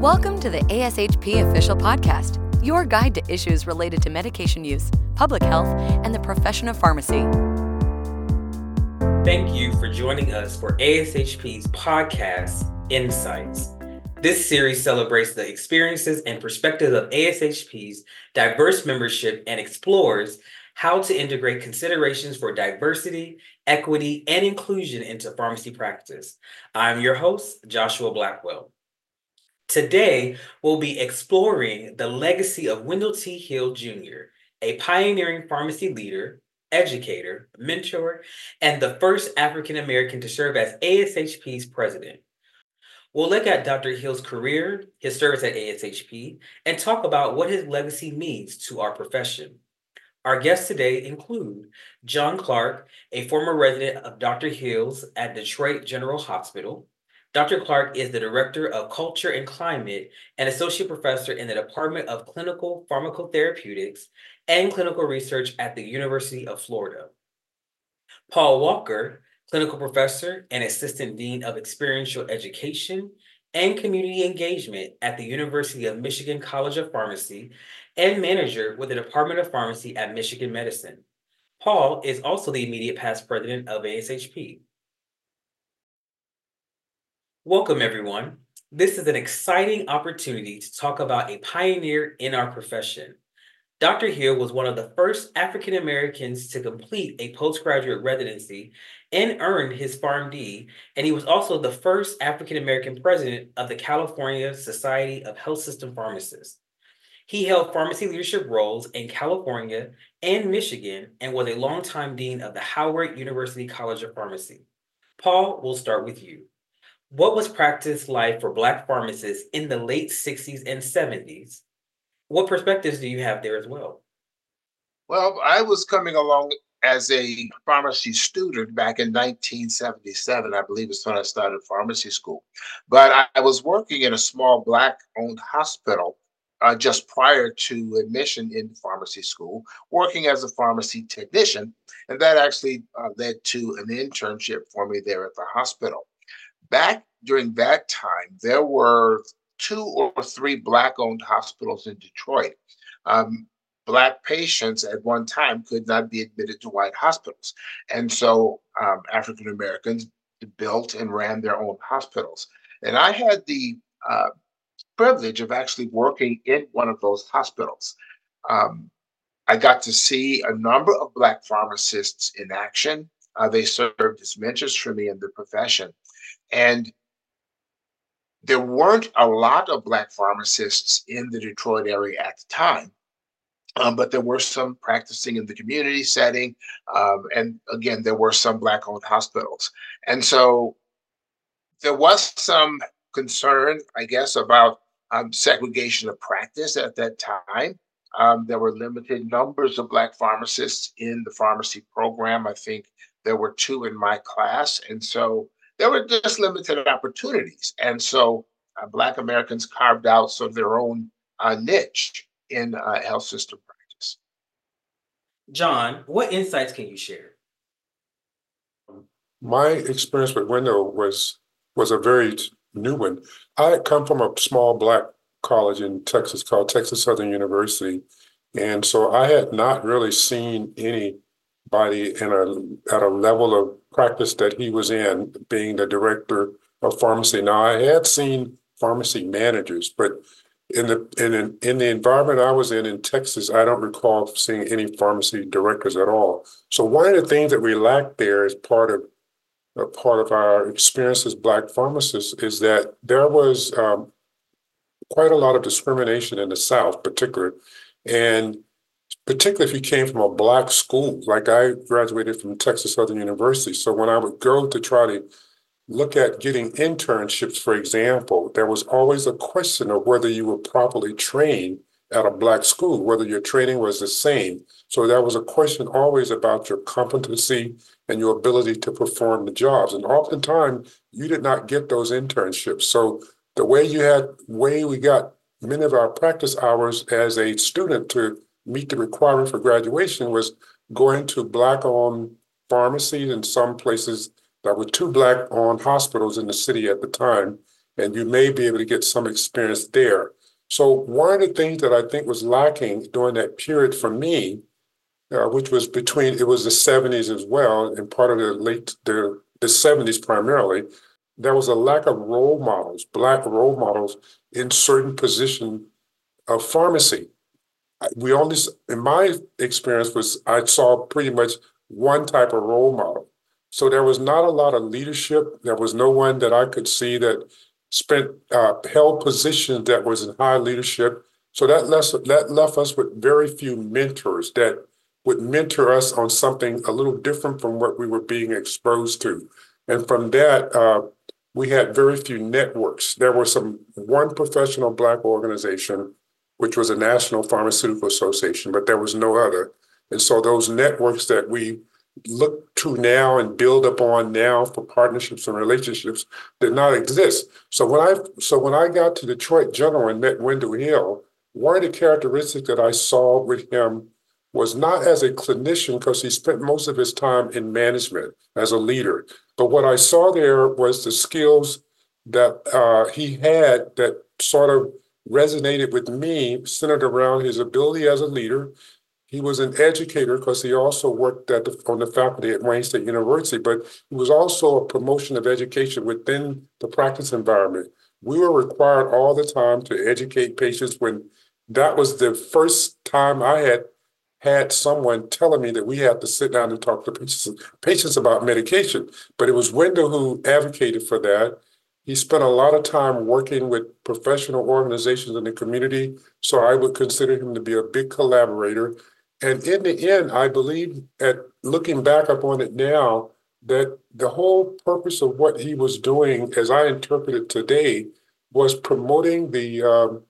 Welcome to the ASHP Official Podcast, your guide to issues related to medication use, public health, and the profession of pharmacy. Thank you for joining us for ASHP's podcast, Insights. This series celebrates the experiences and perspectives of ASHP's diverse membership and explores how to integrate considerations for diversity, equity, and inclusion into pharmacy practice. I'm your host, Joshua Blackwell. Today, we'll be exploring the legacy of Wendell T. Hill Jr., a pioneering pharmacy leader, educator, mentor, and the first African American to serve as ASHP's president. We'll look at Dr. Hill's career, his service at ASHP, and talk about what his legacy means to our profession. Our guests today include John Clark, a former resident of Dr. Hill's at Detroit General Hospital, Dr. Clark is the Director of Culture and Climate and Associate Professor in the Department of Clinical Pharmacotherapeutics and Clinical Research at the University of Florida. Paul Walker, Clinical Professor and Assistant Dean of Experiential Education and Community Engagement at the University of Michigan College of Pharmacy and Manager with the Department of Pharmacy at Michigan Medicine. Paul is also the immediate past president of ASHP. Welcome, everyone. This is an exciting opportunity to talk about a pioneer in our profession. Dr. Hill was one of the first African Americans to complete a postgraduate residency and earned his PharmD, and he was also the first African American president of the California Society of Health System Pharmacists. He held pharmacy leadership roles in California and Michigan and was a longtime dean of the Howard University College of Pharmacy. Paul, we'll start with you. What was practice like for Black pharmacists in the late 60s and 70s? What perspectives do you have there as well? Well, I was coming along as a pharmacy student back in 1977. I believe it's when I started pharmacy school. But I, I was working in a small Black owned hospital uh, just prior to admission in pharmacy school, working as a pharmacy technician. And that actually uh, led to an internship for me there at the hospital. Back during that time, there were two or three Black owned hospitals in Detroit. Um, Black patients at one time could not be admitted to white hospitals. And so um, African Americans built and ran their own hospitals. And I had the uh, privilege of actually working in one of those hospitals. Um, I got to see a number of Black pharmacists in action. Uh, they served as mentors for me in the profession. And there weren't a lot of Black pharmacists in the Detroit area at the time. Um, but there were some practicing in the community setting. Um, and again, there were some Black owned hospitals. And so there was some concern, I guess, about um, segregation of practice at that time. Um, there were limited numbers of Black pharmacists in the pharmacy program. I think there were two in my class. And so there were just limited opportunities. And so uh, Black Americans carved out sort of their own uh, niche in uh, health system practice. John, what insights can you share? My experience with Wendell was was a very new one. I had come from a small black college in Texas called Texas Southern University, and so I had not really seen anybody in a at a level of practice that he was in, being the director of pharmacy. Now, I had seen pharmacy managers, but in the in in the environment I was in in Texas, I don't recall seeing any pharmacy directors at all. So one of the things that we lacked there as part of a part of our experience as Black pharmacists is that there was um, quite a lot of discrimination in the South, particularly, and particularly if you came from a black school. Like I graduated from Texas Southern University. So when I would go to try to look at getting internships, for example, there was always a question of whether you were properly trained at a black school, whether your training was the same. So there was a question always about your competency and your ability to perform the jobs. And oftentimes you did not get those internships. So the way you had, way we got many of our practice hours as a student to meet the requirement for graduation was going to black-owned pharmacies in some places that were two black-owned hospitals in the city at the time. and you may be able to get some experience there. So one of the things that I think was lacking during that period for me, uh, which was between it was the 70s as well, and part of the late the, the 70s primarily, there was a lack of role models, black role models in certain position of pharmacy. We only, in my experience, was I saw pretty much one type of role model. So there was not a lot of leadership. There was no one that I could see that spent uh, held positions that was in high leadership. So that left that left us with very few mentors that would mentor us on something a little different from what we were being exposed to. And from that, uh, we had very few networks. There was some one professional Black organization, which was a National Pharmaceutical Association, but there was no other. And so those networks that we look to now and build upon now for partnerships and relationships did not exist. So when I so when I got to Detroit General and met Wendell Hill, one of the characteristics that I saw with him was not as a clinician because he spent most of his time in management as a leader. But what I saw there was the skills that uh, he had that sort of resonated with me, centered around his ability as a leader, he was an educator because he also worked at the, on the faculty at Wayne State University, but he was also a promotion of education within the practice environment. We were required all the time to educate patients when that was the first time I had had someone telling me that we had to sit down and talk to patients, patients about medication. But it was Wendell who advocated for that. He spent a lot of time working with professional organizations in the community. So I would consider him to be a big collaborator. And in the end, I believe at looking back upon it now, that the whole purpose of what he was doing, as I interpret it today, was promoting the um,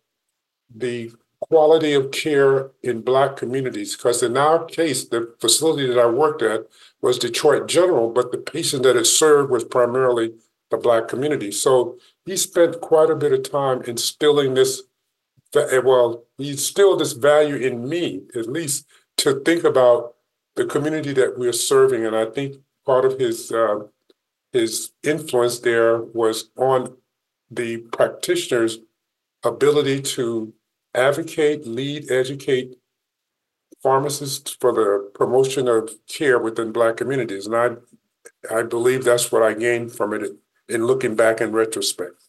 the quality of care in Black communities. Because in our case, the facility that I worked at was Detroit General, but the patient that it served was primarily the Black community. So he spent quite a bit of time instilling this. Well, he instilled this value in me, at least to think about the community that we're serving. And I think part of his uh, his influence there was on the practitioner's ability to advocate, lead, educate pharmacists for the promotion of care within Black communities. And I, I believe that's what I gained from it in looking back in retrospect.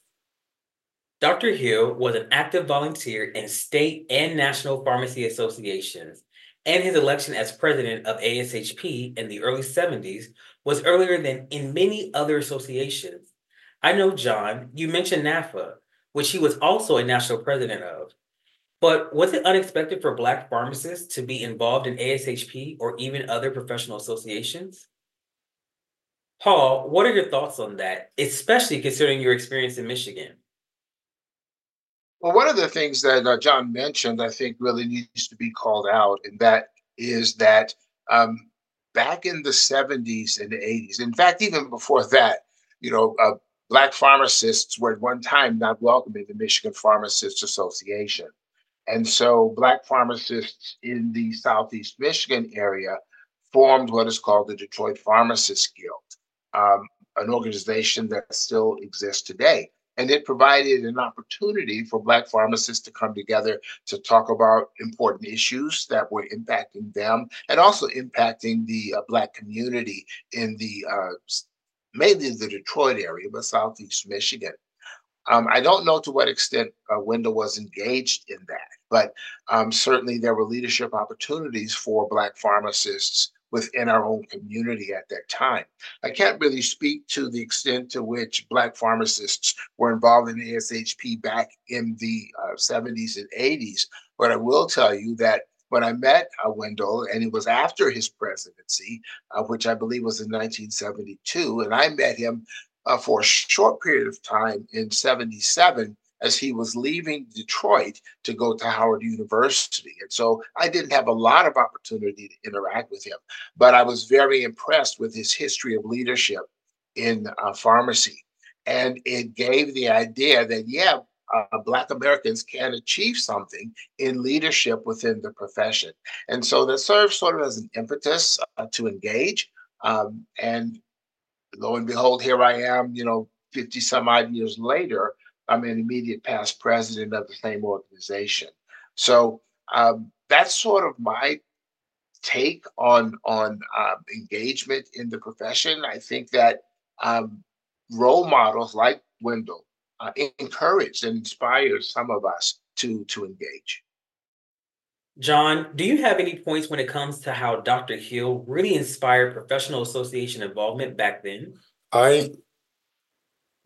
Dr. Hill was an active volunteer in state and national pharmacy associations and his election as president of ASHP in the early 70s was earlier than in many other associations. I know, John, you mentioned NAPHA, which he was also a national president of. But was it unexpected for Black pharmacists to be involved in ASHP or even other professional associations? Paul, what are your thoughts on that, especially considering your experience in Michigan? Well, one of the things that uh, John mentioned, I think, really needs to be called out, and that is that um, back in the 70s and 80s, in fact, even before that, you know, uh, Black pharmacists were at one time not welcome in the Michigan Pharmacists Association. And so Black pharmacists in the Southeast Michigan area formed what is called the Detroit Pharmacists Guild, um, an organization that still exists today. And it provided an opportunity for Black pharmacists to come together to talk about important issues that were impacting them and also impacting the uh, Black community in the uh, mainly the Detroit area, but Southeast Michigan. Um, I don't know to what extent uh, Wendell was engaged in that, but um, certainly there were leadership opportunities for Black pharmacists within our own community at that time. I can't really speak to the extent to which Black pharmacists were involved in the ASHP back in the uh, 70s and 80s, but I will tell you that when I met uh, Wendell, and it was after his presidency, uh, which I believe was in 1972, and I met him uh, for a short period of time in 77 as he was leaving Detroit to go to Howard University. And so I didn't have a lot of opportunity to interact with him, but I was very impressed with his history of leadership in uh, pharmacy. And it gave the idea that, yeah, uh, Black Americans can achieve something in leadership within the profession. And so that serves sort of as an impetus uh, to engage. Um, and lo and behold, here I am, you know, 50 some odd years later, I'm an immediate past president of the same organization. So um, that's sort of my take on on um, engagement in the profession. I think that um, role models like Wendell uh, encourage and inspire some of us to to engage. John, do you have any points when it comes to how Dr. Hill really inspired professional association involvement back then? I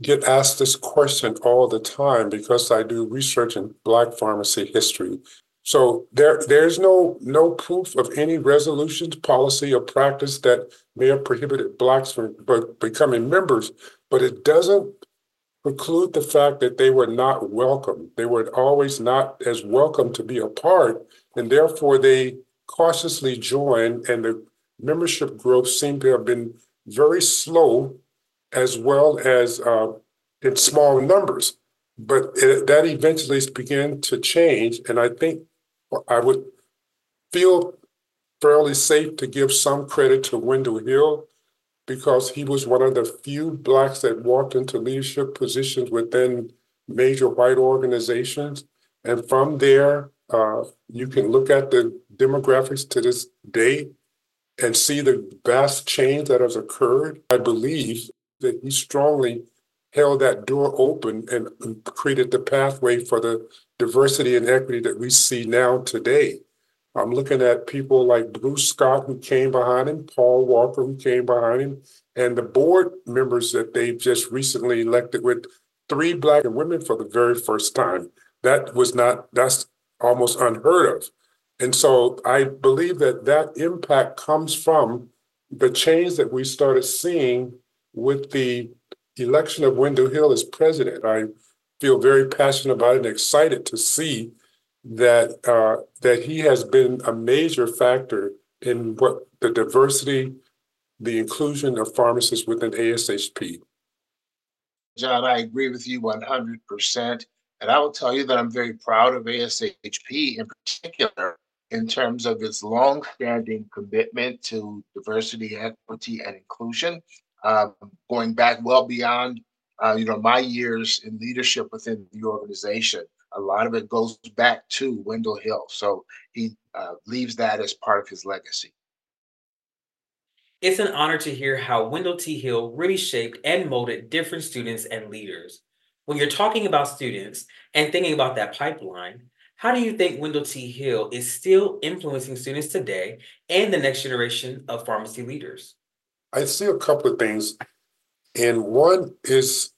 get asked this question all the time because I do research in Black pharmacy history. So there, there's no no proof of any resolutions, policy, or practice that may have prohibited blacks from becoming members, but it doesn't preclude the fact that they were not welcome. They were always not as welcome to be a part, and therefore they cautiously joined, and the membership growth seemed to have been very slow, as well as uh, in small numbers. But it, that eventually began to change, and I think I would feel fairly safe to give some credit to Wendell Hill because he was one of the few blacks that walked into leadership positions within major white organizations. And from there, uh, you can look at the demographics to this day and see the vast change that has occurred. I believe that he strongly held that door open and created the pathway for the diversity and equity that we see now today. I'm looking at people like Bruce Scott, who came behind him, Paul Walker, who came behind him, and the board members that they've just recently elected with three black women for the very first time. That was not, that's almost unheard of. And so I believe that that impact comes from the change that we started seeing with the election of Wendell Hill as president. I feel very passionate about it and excited to see that uh, that he has been a major factor in what the diversity, the inclusion of pharmacists within ASHP. John, I agree with you 100%. And I will tell you that I'm very proud of ASHP in particular in terms of its long-standing commitment to diversity, equity, and inclusion, uh, going back well beyond uh, you know, my years in leadership within the organization, a lot of it goes back to Wendell Hill. So he uh, leaves that as part of his legacy. It's an honor to hear how Wendell T. Hill really shaped and molded different students and leaders. When you're talking about students and thinking about that pipeline, how do you think Wendell T. Hill is still influencing students today and the next generation of pharmacy leaders? I see a couple of things. And one is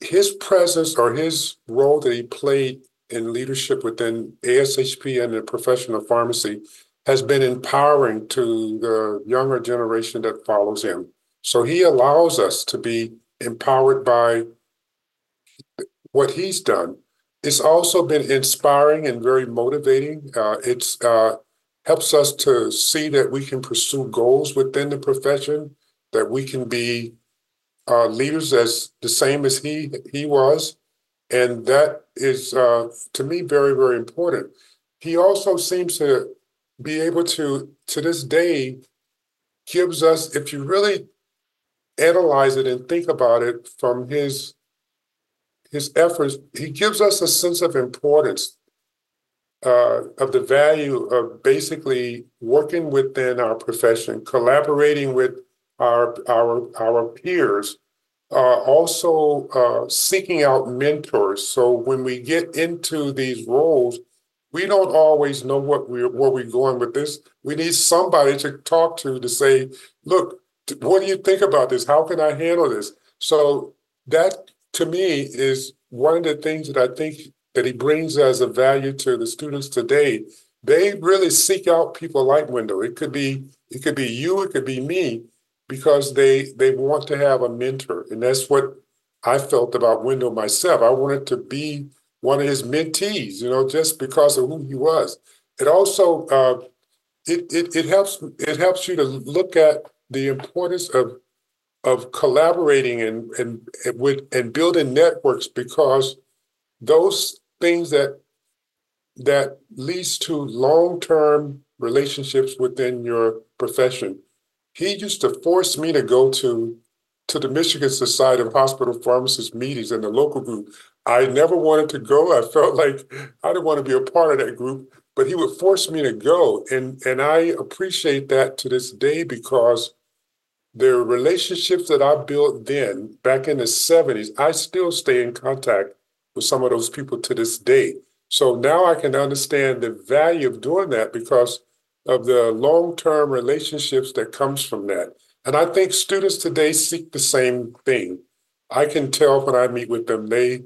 his presence or his role that he played in leadership within ASHP and the profession of pharmacy has been empowering to the younger generation that follows him. So he allows us to be empowered by what he's done. It's also been inspiring and very motivating. Uh, it's uh, helps us to see that we can pursue goals within the profession, that we can be uh, leaders as the same as he he was, and that is uh, to me very very important. He also seems to be able to to this day gives us if you really analyze it and think about it from his his efforts, he gives us a sense of importance uh, of the value of basically working within our profession, collaborating with our our our peers, uh, also uh, seeking out mentors. So when we get into these roles, we don't always know what we're where we're going with this. We need somebody to talk to to say, look, what do you think about this? How can I handle this? So that to me is one of the things that I think that he brings as a value to the students today. They really seek out people like Wendell. It could be it could be you, it could be me, because they they want to have a mentor, and that's what I felt about Wendell myself. I wanted to be one of his mentees, you know, just because of who he was. It also uh, it, it it helps it helps you to look at the importance of of collaborating and and with and building networks because those things that that leads to long-term relationships within your profession he used to force me to go to to the Michigan Society of Hospital Pharmacists meetings and the local group. I never wanted to go. I felt like I didn't want to be a part of that group, but he would force me to go. And, and I appreciate that to this day because the relationships that I built then, back in the 70s, I still stay in contact with some of those people to this day. So now I can understand the value of doing that because of the long-term relationships that comes from that. And I think students today seek the same thing. I can tell when I meet with them, they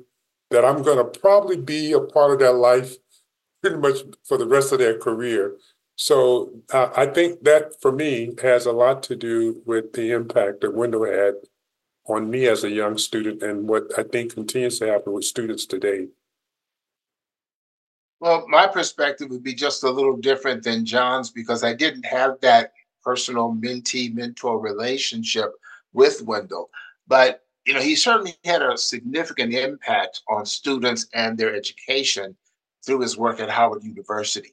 that I'm going to probably be a part of their life pretty much for the rest of their career. So uh, I think that for me has a lot to do with the impact that Wendell had on me as a young student and what I think continues to happen with students today. Well, my perspective would be just a little different than John's because I didn't have that personal mentee mentor relationship with Wendell. But you know, he certainly had a significant impact on students and their education through his work at Howard University.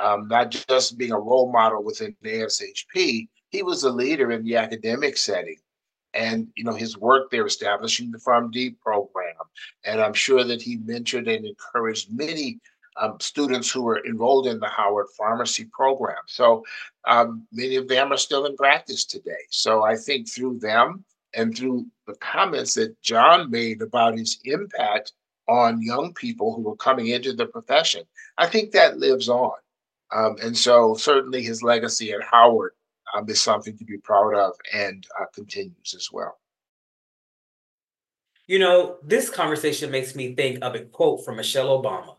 Um, not just being a role model within the ASHP, he was a leader in the academic setting. And you know his work there establishing the PharmD program, and I'm sure that he mentored and encouraged many um, students who were enrolled in the Howard Pharmacy program. So um, many of them are still in practice today. So I think through them and through the comments that John made about his impact on young people who were coming into the profession, I think that lives on. Um, and so certainly his legacy at Howard um, is something to be proud of and uh, continues as well. You know, this conversation makes me think of a quote from Michelle Obama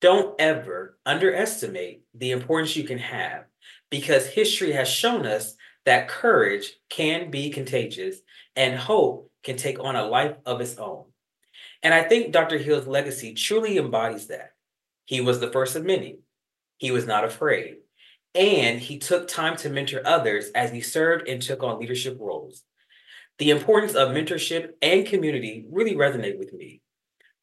don't ever underestimate the importance you can have because history has shown us that courage can be contagious and hope can take on a life of its own. And I think Dr. Hill's legacy truly embodies that. He was the first of many. He was not afraid. And he took time to mentor others as he served and took on leadership roles. The importance of mentorship and community really resonate with me.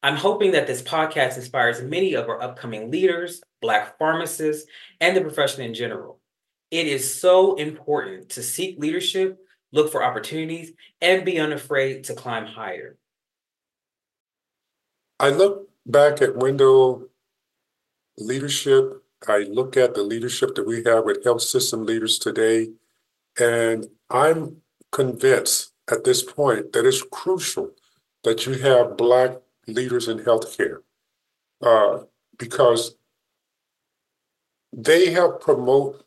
I'm hoping that this podcast inspires many of our upcoming leaders, Black pharmacists, and the profession in general. It is so important to seek leadership, look for opportunities, and be unafraid to climb higher. I look back at Wendell leadership. I look at the leadership that we have with health system leaders today, and I'm convinced at this point that it's crucial that you have Black leaders in healthcare uh, because they help promote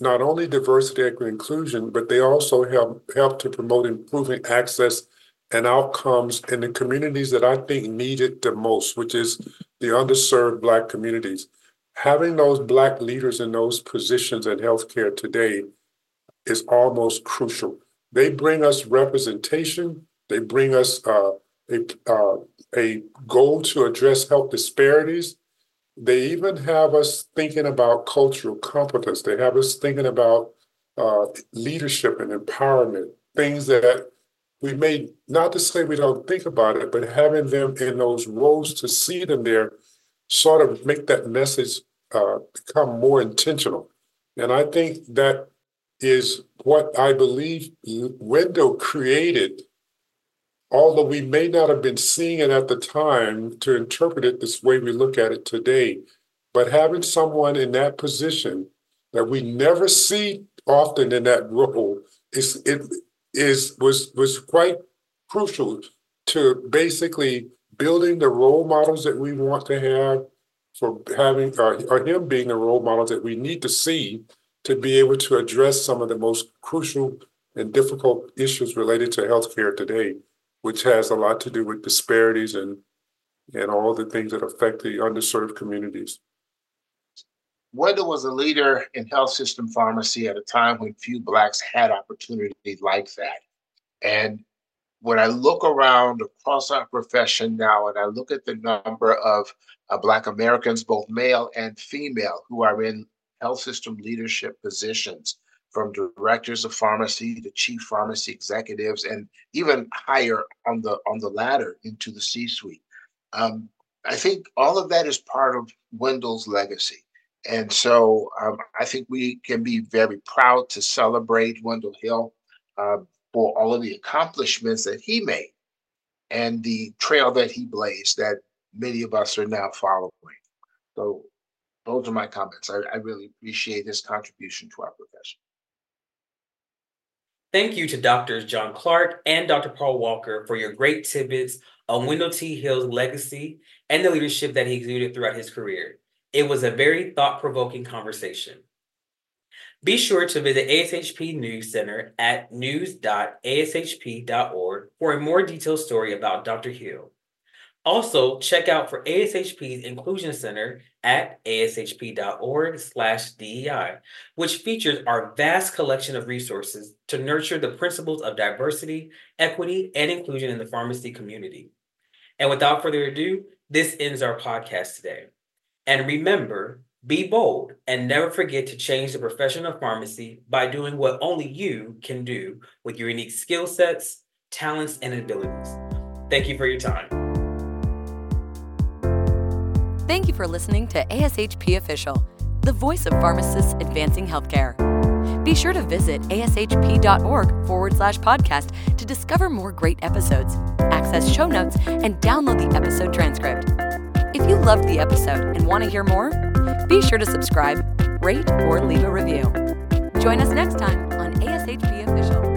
not only diversity, equity, inclusion, but they also help help to promote improving access and outcomes in the communities that I think need it the most, which is the underserved Black communities. Having those Black leaders in those positions in healthcare today is almost crucial. They bring us representation. They bring us uh, a, uh, a goal to address health disparities. They even have us thinking about cultural competence. They have us thinking about uh, leadership and empowerment, things that we may, not to say we don't think about it, but having them in those roles to see them there sort of make that message uh, become more intentional. And I think that is what I believe Wendell created although we may not have been seeing it at the time to interpret it this way we look at it today, but having someone in that position that we never see often in that role is it is was was quite crucial to basically building the role models that we want to have for having uh, or him being the role model that we need to see to be able to address some of the most crucial and difficult issues related to healthcare today which has a lot to do with disparities and and all the things that affect the underserved communities. Wendell was a leader in health system pharmacy at a time when few Blacks had opportunity like that. And when I look around across our profession now and I look at the number of uh, Black Americans, both male and female, who are in health system leadership positions, from directors of pharmacy to chief pharmacy executives, and even higher on the on the ladder into the C-suite. Um, I think all of that is part of Wendell's legacy. And so um, I think we can be very proud to celebrate Wendell Hill uh, for all of the accomplishments that he made and the trail that he blazed that many of us are now following. So those are my comments. I, I really appreciate his contribution to our profession. Thank you to Drs. John Clark and Dr. Paul Walker for your great tidbits on Wendell T. Hill's legacy and the leadership that he exuded throughout his career. It was a very thought provoking conversation. Be sure to visit ASHP News Center at news.ashp.org for a more detailed story about Dr. Hill. Also, check out for ASHP's Inclusion Center at ashp.org slash DEI, which features our vast collection of resources to nurture the principles of diversity, equity, and inclusion in the pharmacy community. And without further ado, this ends our podcast today. And remember, be bold and never forget to change the profession of pharmacy by doing what only you can do with your unique skill sets, talents, and abilities. Thank you for your time. Thank you for listening to ASHP Official, the voice of pharmacists advancing healthcare. Be sure to visit ashp.org forward slash podcast to discover more great episodes, access show notes, and download the episode transcript. If you loved the episode and want to hear more, be sure to subscribe, rate, or leave a review. Join us next time on ASHP Official.